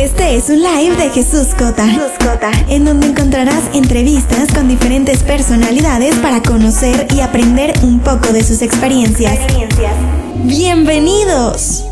Este es un live de Jesús Cota, en donde encontrarás entrevistas con diferentes personalidades para conocer y aprender un poco de sus experiencias. Bienvenidos.